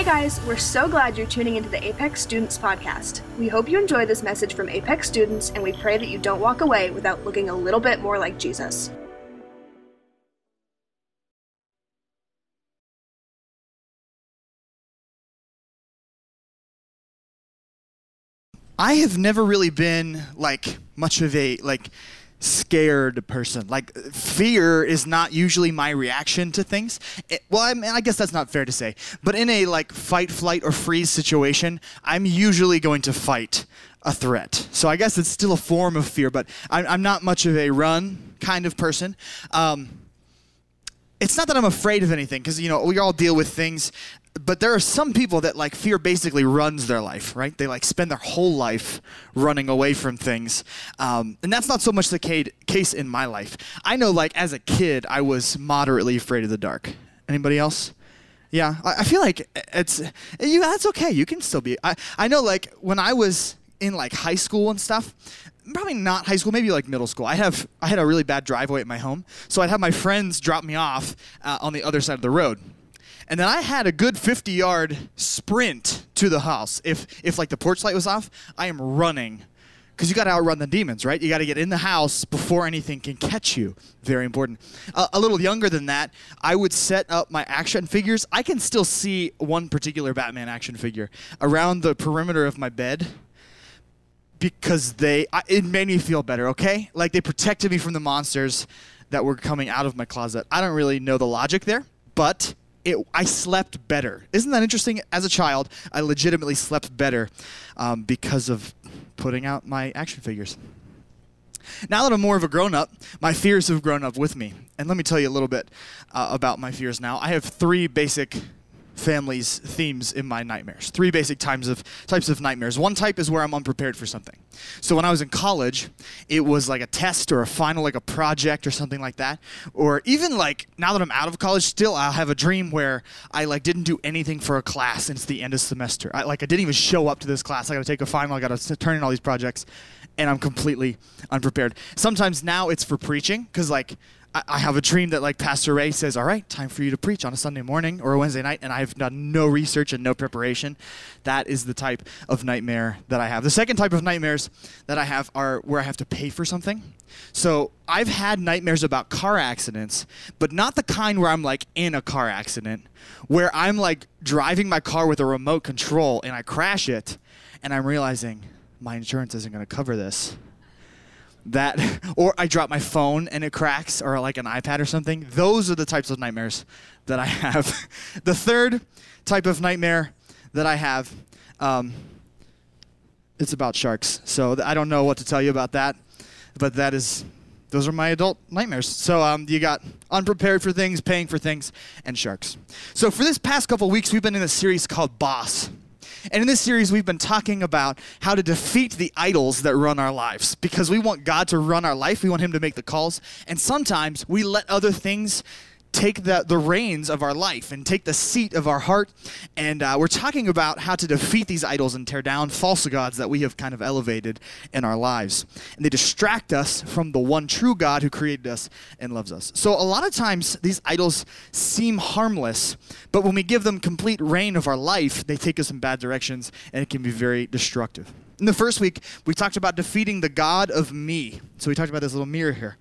Hey guys, we're so glad you're tuning into the Apex Students Podcast. We hope you enjoy this message from Apex students, and we pray that you don't walk away without looking a little bit more like Jesus. I have never really been like much of a like scared person. Like fear is not usually my reaction to things. It, well, I, mean, I guess that's not fair to say. But in a like fight, flight, or freeze situation, I'm usually going to fight a threat. So I guess it's still a form of fear, but I'm, I'm not much of a run kind of person. Um, it's not that I'm afraid of anything because you know we all deal with things but there are some people that like fear basically runs their life right? They like spend their whole life running away from things. Um, and that's not so much the case in my life. I know like as a kid i was moderately afraid of the dark. Anybody else? Yeah i, I feel like it's you that's okay. You can still be I, I know like when i was in like high school and stuff probably not high school, maybe like middle school. I have I had a really bad driveway at my home, so I'd have my friends drop me off uh, on the other side of the road, and then I had a good 50 yard sprint to the house. If if like the porch light was off, I am running. Because you got to outrun the demons, right? You got to get in the house before anything can catch you. Very important. Uh, a little younger than that, I would set up my action figures. I can still see one particular Batman action figure around the perimeter of my bed because they it made me feel better okay like they protected me from the monsters that were coming out of my closet i don't really know the logic there but it, I slept better. Isn't that interesting? As a child, I legitimately slept better um, because of putting out my action figures. Now that I'm more of a grown up, my fears have grown up with me. And let me tell you a little bit uh, about my fears now. I have three basic family's themes in my nightmares. Three basic types of types of nightmares. One type is where I'm unprepared for something. So when I was in college, it was like a test or a final like a project or something like that. Or even like now that I'm out of college still I'll have a dream where I like didn't do anything for a class it's the end of semester. I like I didn't even show up to this class. I got to take a final, I got to turn in all these projects and I'm completely unprepared. Sometimes now it's for preaching cuz like I have a dream that like Pastor Ray says, "All right, time for you to preach on a Sunday morning or a Wednesday night," and I've done no research and no preparation. That is the type of nightmare that I have. The second type of nightmares that I have are where I have to pay for something. So I've had nightmares about car accidents, but not the kind where I'm like in a car accident, where I'm like driving my car with a remote control and I crash it, and I'm realizing my insurance isn't going to cover this that or I drop my phone and it cracks or like an iPad or something. Those are the types of nightmares that I have. the third type of nightmare that I have um, it's about sharks. So I don't know what to tell you about that, but that is those are my adult nightmares. So um, you got unprepared for things, paying for things, and sharks. So for this past couple weeks, we've been in a series called Boss. And in this series, we've been talking about how to defeat the idols that run our lives because we want God to run our life. We want Him to make the calls. And sometimes we let other things take the, the reins of our life and take the seat of our heart. And uh, we're talking about how to defeat these idols and tear down false gods that we have kind of elevated in our lives. And they distract us from the one true God who created us and loves us. So a lot of times these idols seem harmless, but when we give them complete reign of our life, they take us in bad directions and it can be very destructive. In the first week, we talked about defeating the God of me. So we talked about this little mirror here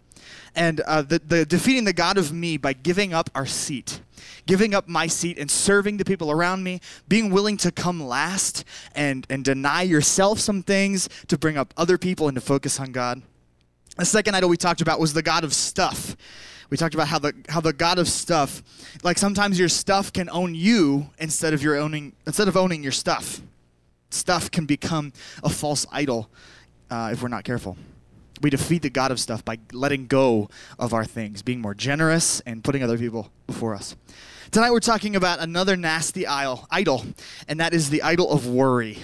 and uh, the, the defeating the God of me by giving up our seat, giving up my seat and serving the people around me, being willing to come last and, and deny yourself some things to bring up other people and to focus on God. The second idol we talked about was the God of stuff. We talked about how the how the God of stuff, like sometimes your stuff can own you instead of your owning instead of owning your stuff. Stuff can become a false idol uh, if we're not careful we defeat the God of stuff by letting go of our things, being more generous and putting other people before us. Tonight we're talking about another nasty idol, idol, and that is the idol of worry.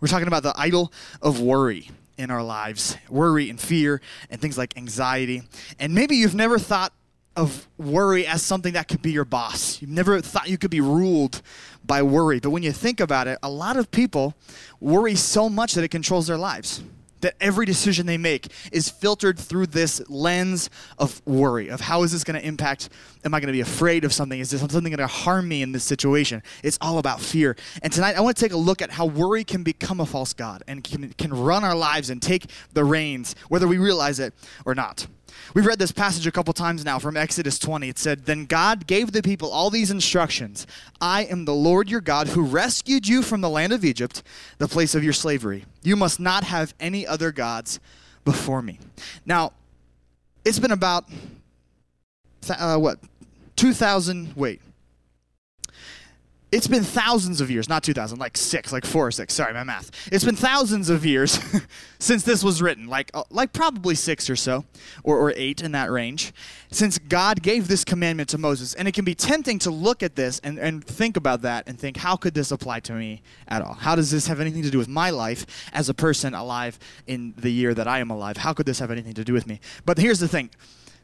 We're talking about the idol of worry in our lives, worry and fear and things like anxiety. And maybe you've never thought of worry as something that could be your boss. You've never thought you could be ruled by worry. But when you think about it, a lot of people worry so much that it controls their lives that every decision they make is filtered through this lens of worry of how is this going to impact am i going to be afraid of something? Is this something going to harm me in this situation? It's all about fear. And tonight i want to take a look at how worry can become a false god and can, can run our lives and take the reins whether we realize it or not We've read this passage a couple times now from Exodus 20. It said, Then God gave the people all these instructions I am the Lord your God who rescued you from the land of Egypt, the place of your slavery. You must not have any other gods before me. Now, it's been about, uh, what, 2,000, wait, it's been thousands of years, not 2,000, like six, like four or six. Sorry, my math. It's been thousands of years since this was written, like, uh, like probably six or so, or, or eight in that range, since God gave this commandment to Moses. And it can be tempting to look at this and, and think about that and think, how could this apply to me at all? How does this have anything to do with my life as a person alive in the year that I am alive? How could this have anything to do with me? But here's the thing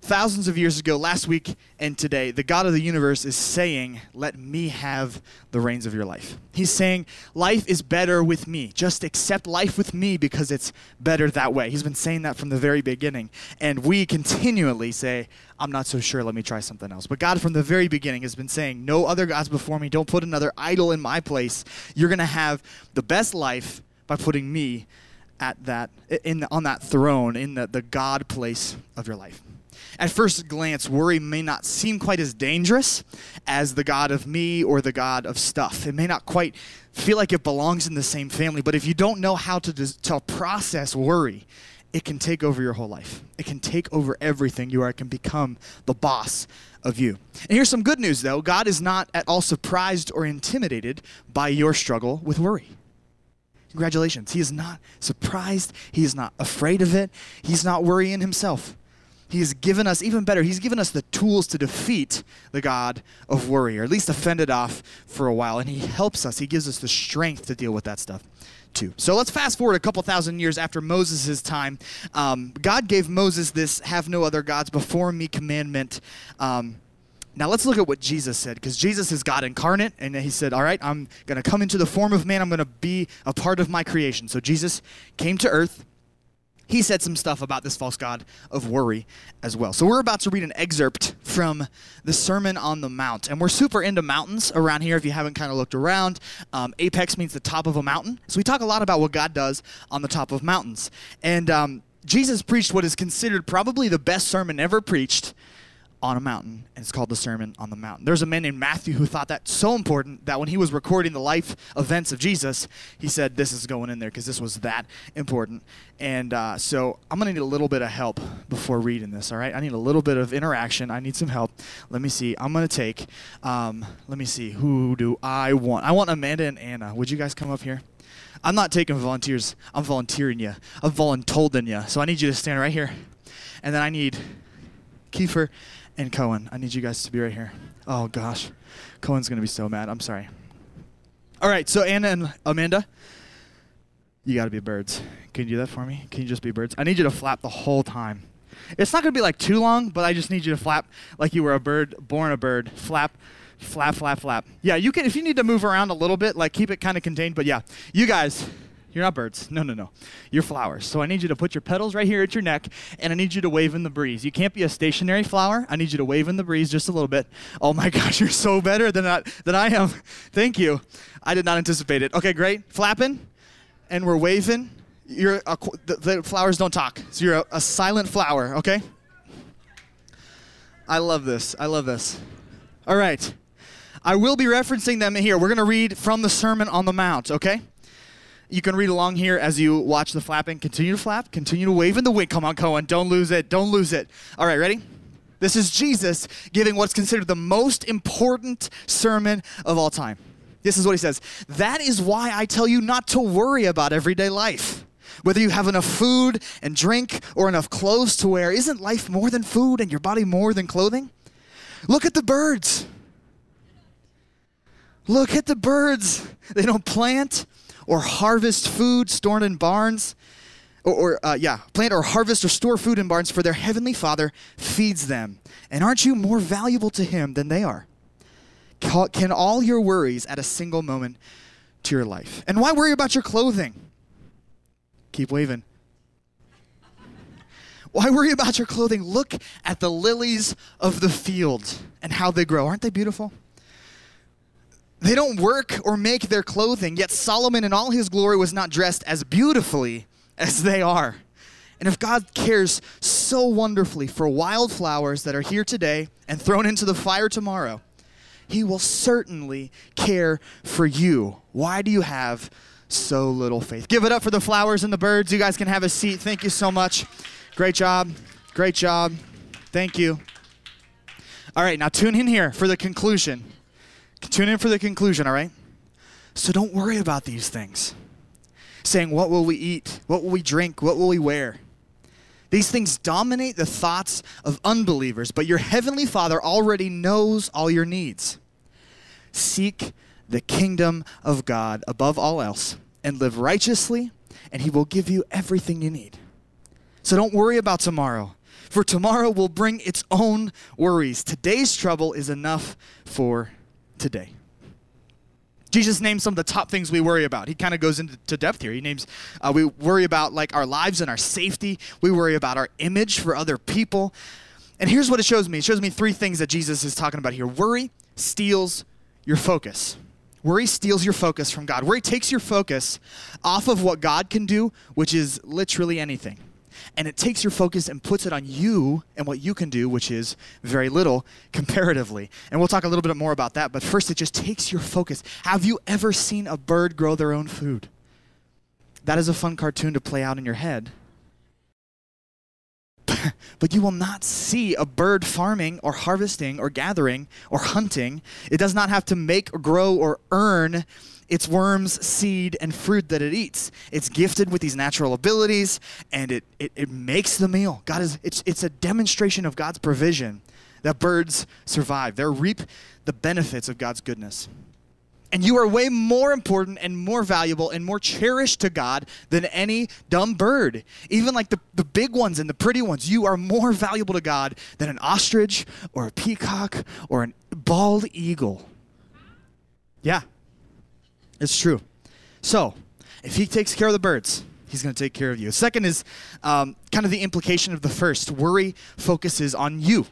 thousands of years ago, last week and today, the God of the universe is saying, Let me have the reins of your life. He's saying, Life is better with me. Just accept life with me because it's better that way. He's been saying that from the very beginning. And we continually say, I'm not so sure, let me try something else. But God, from the very beginning, has been saying, No other gods before me. Don't put another idol in my place. You're going to have the best life by putting me at that in on that throne in the, the God place of your life. At first glance, worry may not seem quite as dangerous as the God of me or the God of stuff. It may not quite feel like it belongs in the same family, but if you don't know how to, to process worry, it can take over your whole life. It can take over everything you are. It can become the boss of you. And here's some good news, though God is not at all surprised or intimidated by your struggle with worry. Congratulations. He is not surprised. He is not afraid of it. He's not worrying himself. He's given us, even better, He's given us the tools to defeat the God of worry, or at least fend it off for a while. And He helps us, He gives us the strength to deal with that stuff. Too. So let's fast forward a couple thousand years after Moses' time. Um, God gave Moses this have no other gods before me commandment. Um, now let's look at what Jesus said, because Jesus is God incarnate, and he said, All right, I'm going to come into the form of man, I'm going to be a part of my creation. So Jesus came to earth he said some stuff about this false god of worry as well. So we're about to read an excerpt from the Sermon on the Mount. And we're super into mountains around here if you haven't kind of looked around. Um, apex means the top of a mountain. So we talk a lot about what God does on the top of mountains. And um, Jesus preached what is considered probably the best sermon ever preached on a mountain, and it's called the Sermon on the Mountain. There's a man named Matthew who thought that so important that when he was recording the life events of Jesus, he said, This is going in there because this was that important. And uh, so I'm going to need a little bit of help before reading this, all right? I need a little bit of interaction. I need some help. Let me see. I'm going to take, um, let me see, who do I want? I want Amanda and Anna. Would you guys come up here? I'm not taking volunteers, I'm volunteering you. I'm voluntolding you. So I need you to stand right here. And then I need Kiefer and Cohen. I need you guys to be right here. Oh gosh, Cohen's gonna be so mad. I'm sorry. All right, so Anna and Amanda, you gotta be birds. Can you do that for me? Can you just be birds? I need you to flap the whole time. It's not gonna be like too long, but I just need you to flap like you were a bird, born a bird. Flap, flap, flap, flap. Yeah, you can. If you need to move around a little bit, like keep it kind of contained. But yeah, you guys. You're not birds. No, no, no. You're flowers. So I need you to put your petals right here at your neck, and I need you to wave in the breeze. You can't be a stationary flower. I need you to wave in the breeze just a little bit. Oh my gosh, you're so better than I, than I am. Thank you. I did not anticipate it. Okay, great. Flapping, and we're waving. You're a, the, the, flowers don't talk, so you're a, a silent flower. Okay. I love this. I love this. All right. I will be referencing them here. We're going to read from the Sermon on the Mount, okay? You can read along here as you watch the flapping. Continue to flap, continue to wave in the wind. Come on, Cohen. Don't lose it. Don't lose it. All right, ready? This is Jesus giving what's considered the most important sermon of all time. This is what he says That is why I tell you not to worry about everyday life. Whether you have enough food and drink or enough clothes to wear, isn't life more than food and your body more than clothing? Look at the birds. Look at the birds. They don't plant or harvest food stored in barns, or, or uh, yeah, plant or harvest or store food in barns, for their heavenly Father feeds them. And aren't you more valuable to Him than they are? Can all your worries add a single moment to your life? And why worry about your clothing? Keep waving. Why worry about your clothing? Look at the lilies of the field and how they grow. Aren't they beautiful? They don't work or make their clothing, yet Solomon in all his glory was not dressed as beautifully as they are. And if God cares so wonderfully for wildflowers that are here today and thrown into the fire tomorrow, he will certainly care for you. Why do you have so little faith? Give it up for the flowers and the birds. You guys can have a seat. Thank you so much. Great job. Great job. Thank you. All right, now tune in here for the conclusion. Tune in for the conclusion, all right? So don't worry about these things. Saying, what will we eat? What will we drink? What will we wear? These things dominate the thoughts of unbelievers, but your heavenly Father already knows all your needs. Seek the kingdom of God above all else and live righteously, and He will give you everything you need. So don't worry about tomorrow, for tomorrow will bring its own worries. Today's trouble is enough for today. Jesus names some of the top things we worry about. He kind of goes into depth here. He names, uh, we worry about like our lives and our safety. We worry about our image for other people. And here's what it shows me it shows me three things that Jesus is talking about here worry steals your focus. Worry steals your focus from God. Worry takes your focus off of what God can do, which is literally anything and it takes your focus and puts it on you and what you can do, which is very little comparatively. And we'll talk a little bit more about that, but first, it just takes your focus. Have you ever seen a bird grow their own food? That is a fun cartoon to play out in your head. but you will not see a bird farming or harvesting or gathering or hunting. It does not have to make or grow or earn its worms, seed, and fruit that it eats. It's gifted with these natural abilities and it, it, it makes the meal. God is it's it's a demonstration of God's provision that birds survive. They reap the benefits of God's goodness. And you are way more important and more valuable and more cherished to God than any dumb bird. Even like the, the big ones and the pretty ones, you are more valuable to God than an ostrich or a peacock or a bald eagle. Yeah, it's true. So, if he takes care of the birds, he's going to take care of you. Second is um, kind of the implication of the first worry focuses on you.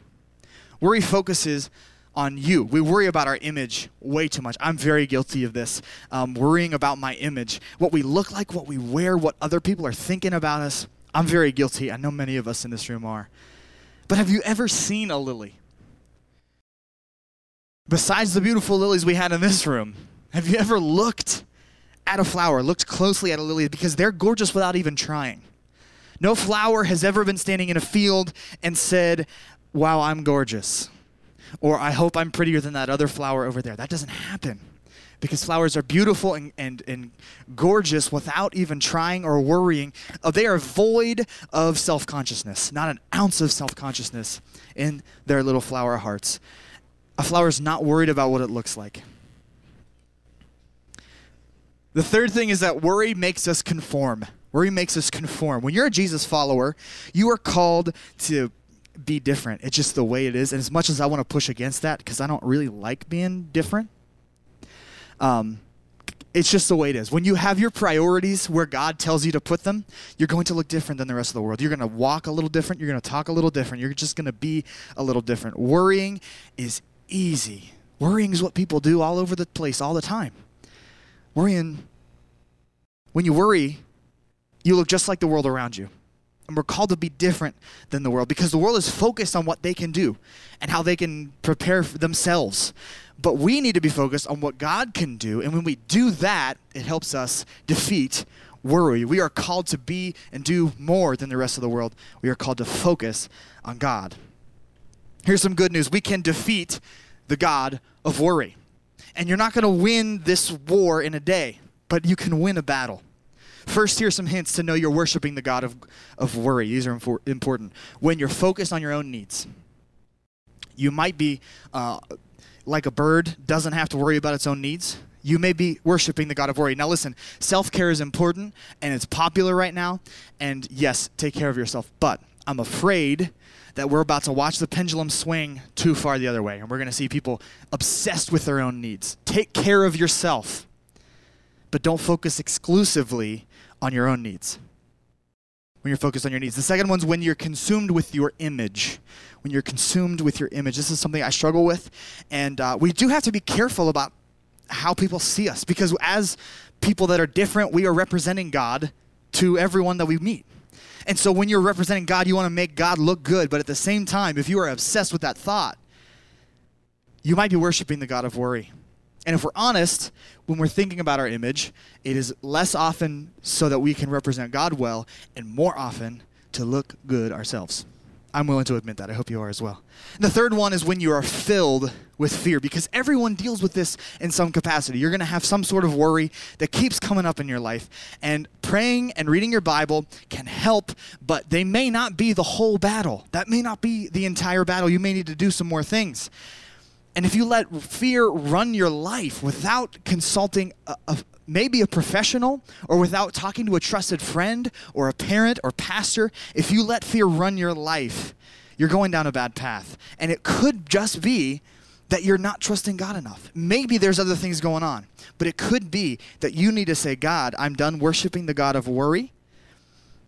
Worry focuses on you. We worry about our image way too much. I'm very guilty of this, um, worrying about my image, what we look like, what we wear, what other people are thinking about us. I'm very guilty. I know many of us in this room are. But have you ever seen a lily? Besides the beautiful lilies we had in this room, have you ever looked at a flower, looked closely at a lily because they're gorgeous without even trying? No flower has ever been standing in a field and said, Wow, I'm gorgeous. Or I hope I'm prettier than that other flower over there. That doesn't happen because flowers are beautiful and, and, and gorgeous without even trying or worrying. Uh, they are void of self consciousness, not an ounce of self consciousness in their little flower hearts. A flower is not worried about what it looks like. The third thing is that worry makes us conform. Worry makes us conform. When you're a Jesus follower, you are called to be different. It's just the way it is. And as much as I want to push against that, because I don't really like being different, um, it's just the way it is. When you have your priorities where God tells you to put them, you're going to look different than the rest of the world. You're going to walk a little different. You're going to talk a little different. You're just going to be a little different. Worrying is easy. Worrying is what people do all over the place all the time. Worrying, when you worry, you look just like the world around you. And we're called to be different than the world because the world is focused on what they can do and how they can prepare themselves. But we need to be focused on what God can do. And when we do that, it helps us defeat worry. We are called to be and do more than the rest of the world. We are called to focus on God. Here's some good news we can defeat the God of worry. And you're not going to win this war in a day, but you can win a battle. First, here's some hints to know you're worshiping the God of, of worry. These are important. When you're focused on your own needs, you might be uh, like a bird, doesn't have to worry about its own needs. You may be worshiping the God of worry. Now, listen, self care is important and it's popular right now. And yes, take care of yourself. But I'm afraid that we're about to watch the pendulum swing too far the other way, and we're going to see people obsessed with their own needs. Take care of yourself, but don't focus exclusively on your own needs. when you're focused on your needs. The second one's when you're consumed with your image. When you're consumed with your image. This is something I struggle with. And uh, we do have to be careful about how people see us because as people that are different, we are representing God to everyone that we meet. And so when you're representing God, you want to make God look good. But at the same time, if you are obsessed with that thought, you might be worshiping the God of worry. And if we're honest, when we're thinking about our image, it is less often so that we can represent God well, and more often to look good ourselves. I'm willing to admit that. I hope you are as well. And the third one is when you are filled with fear, because everyone deals with this in some capacity. You're going to have some sort of worry that keeps coming up in your life. And praying and reading your Bible can help, but they may not be the whole battle. That may not be the entire battle. You may need to do some more things. And if you let fear run your life without consulting a, a, maybe a professional or without talking to a trusted friend or a parent or pastor, if you let fear run your life, you're going down a bad path. And it could just be that you're not trusting God enough. Maybe there's other things going on, but it could be that you need to say, God, I'm done worshiping the God of worry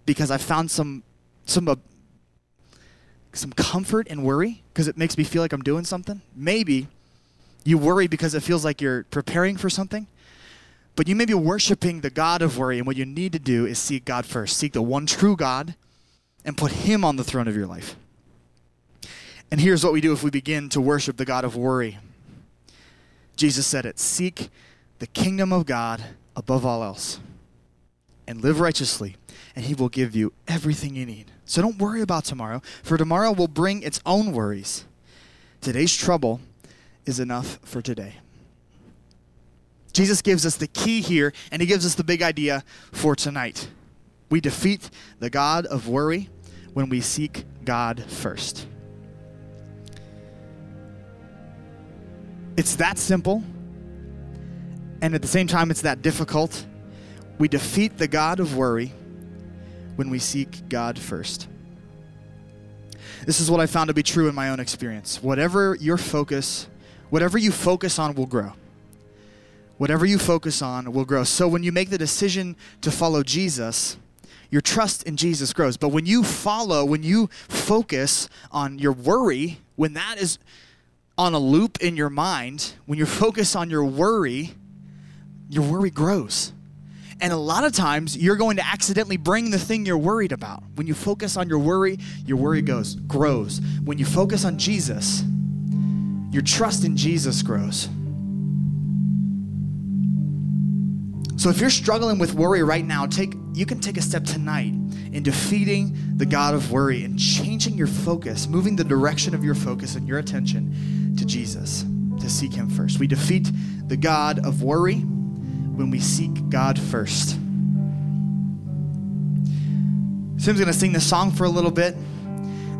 because I found some some some comfort and worry because it makes me feel like I'm doing something. Maybe you worry because it feels like you're preparing for something. But you may be worshiping the God of worry, and what you need to do is seek God first. Seek the one true God and put Him on the throne of your life. And here's what we do if we begin to worship the God of worry. Jesus said it Seek the kingdom of God above all else, and live righteously, and He will give you everything you need. So don't worry about tomorrow, for tomorrow will bring its own worries. Today's trouble is enough for today. Jesus gives us the key here, and he gives us the big idea for tonight. We defeat the God of worry when we seek God first. It's that simple, and at the same time, it's that difficult. We defeat the God of worry when we seek God first. This is what I found to be true in my own experience. Whatever your focus, whatever you focus on will grow. Whatever you focus on will grow. So when you make the decision to follow Jesus, your trust in Jesus grows. But when you follow, when you focus on your worry, when that is on a loop in your mind, when you focus on your worry, your worry grows. And a lot of times, you're going to accidentally bring the thing you're worried about. When you focus on your worry, your worry goes, grows. When you focus on Jesus, your trust in Jesus grows. So if you're struggling with worry right now, take you can take a step tonight in defeating the God of worry and changing your focus, moving the direction of your focus and your attention to Jesus, to seek him first. We defeat the God of worry when we seek God first. Sim's going to sing this song for a little bit,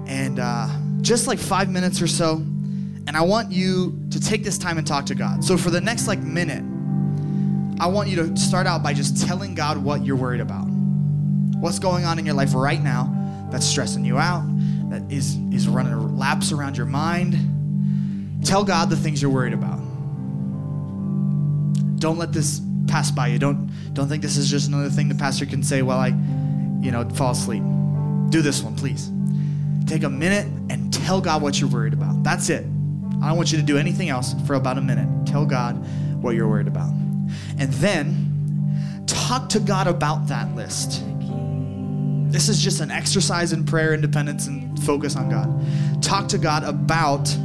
and uh, just like five minutes or so. And I want you to take this time and talk to God. So for the next like minute, I want you to start out by just telling God what you're worried about. What's going on in your life right now that's stressing you out, that is, is running laps around your mind. Tell God the things you're worried about. Don't let this pass by you. Don't don't think this is just another thing the pastor can say while I, you know, fall asleep. Do this one, please. Take a minute and tell God what you're worried about. That's it. I don't want you to do anything else for about a minute. Tell God what you're worried about. And then talk to God about that list. This is just an exercise in prayer, independence, and focus on God. Talk to God about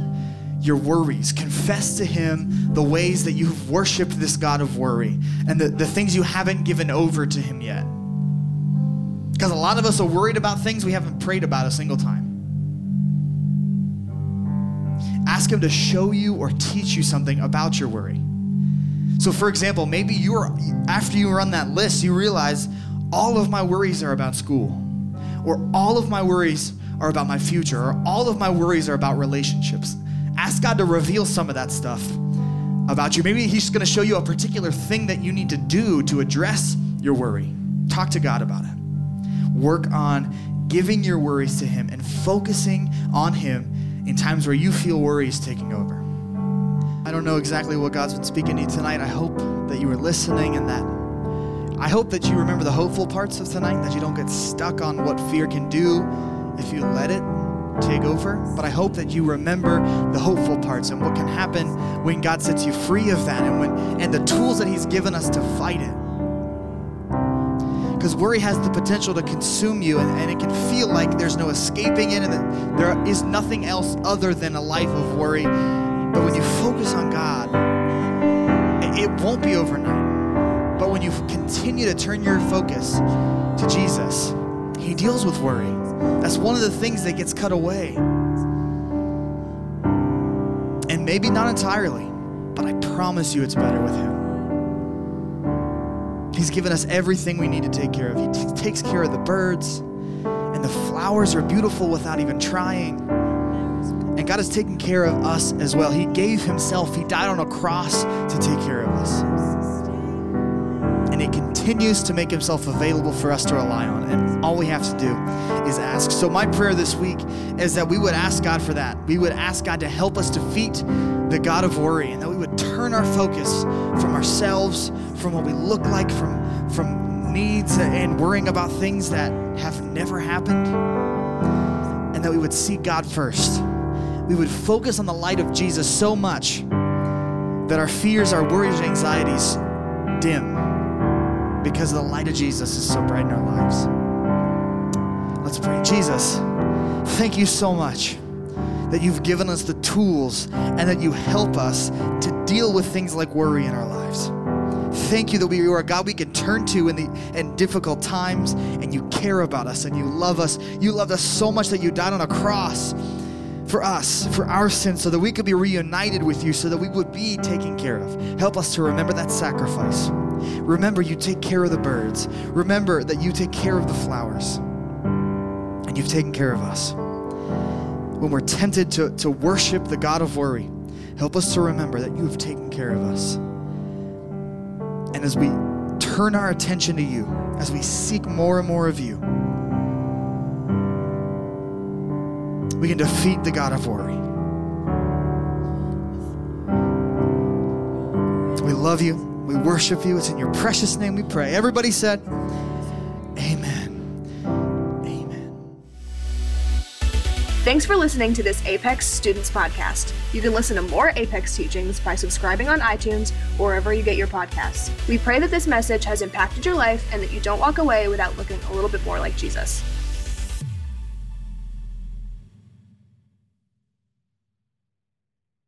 your worries. Confess to Him the ways that you've worshiped this God of worry and the, the things you haven't given over to Him yet. Because a lot of us are worried about things we haven't prayed about a single time. Ask Him to show you or teach you something about your worry. So, for example, maybe you're, after you run that list, you realize all of my worries are about school, or all of my worries are about my future, or all of my worries are about relationships. Ask God to reveal some of that stuff about you. Maybe He's going to show you a particular thing that you need to do to address your worry. Talk to God about it. Work on giving your worries to Him and focusing on Him in times where you feel worries taking over. I don't know exactly what God's been speaking to you tonight. I hope that you were listening and that I hope that you remember the hopeful parts of tonight, that you don't get stuck on what fear can do if you let it take over. But I hope that you remember the hopeful parts and what can happen when God sets you free of that and when and the tools that He's given us to fight it. Because worry has the potential to consume you and, and it can feel like there's no escaping it and that there is nothing else other than a life of worry. But when you focus on God, it, it won't be overnight. But when you continue to turn your focus to Jesus, He deals with worry. That's one of the things that gets cut away. And maybe not entirely, but I promise you it's better with Him. He's given us everything we need to take care of. He t- takes care of the birds, and the flowers are beautiful without even trying. And God has taken care of us as well. He gave Himself, He died on a cross to take care of us. And He continues to make Himself available for us to rely on. And all we have to do is ask. So, my prayer this week is that we would ask God for that. We would ask God to help us defeat the God of worry, and that we would turn our focus from ourselves, from what we look like, from, from needs and worrying about things that have never happened, and that we would seek God first. We would focus on the light of Jesus so much that our fears, our worries, and anxieties dim because the light of Jesus is so bright in our lives. Let's pray. Jesus, thank you so much that you've given us the tools and that you help us to deal with things like worry in our lives. Thank you that we are a God we can turn to in the in difficult times and you care about us and you love us. You loved us so much that you died on a cross for us, for our sins, so that we could be reunited with you, so that we would be taken care of. Help us to remember that sacrifice. Remember, you take care of the birds. Remember that you take care of the flowers. You've taken care of us. When we're tempted to, to worship the God of worry, help us to remember that you have taken care of us. And as we turn our attention to you, as we seek more and more of you, we can defeat the God of worry. We love you. We worship you. It's in your precious name we pray. Everybody said, Thanks for listening to this Apex Students Podcast. You can listen to more Apex teachings by subscribing on iTunes or wherever you get your podcasts. We pray that this message has impacted your life and that you don't walk away without looking a little bit more like Jesus.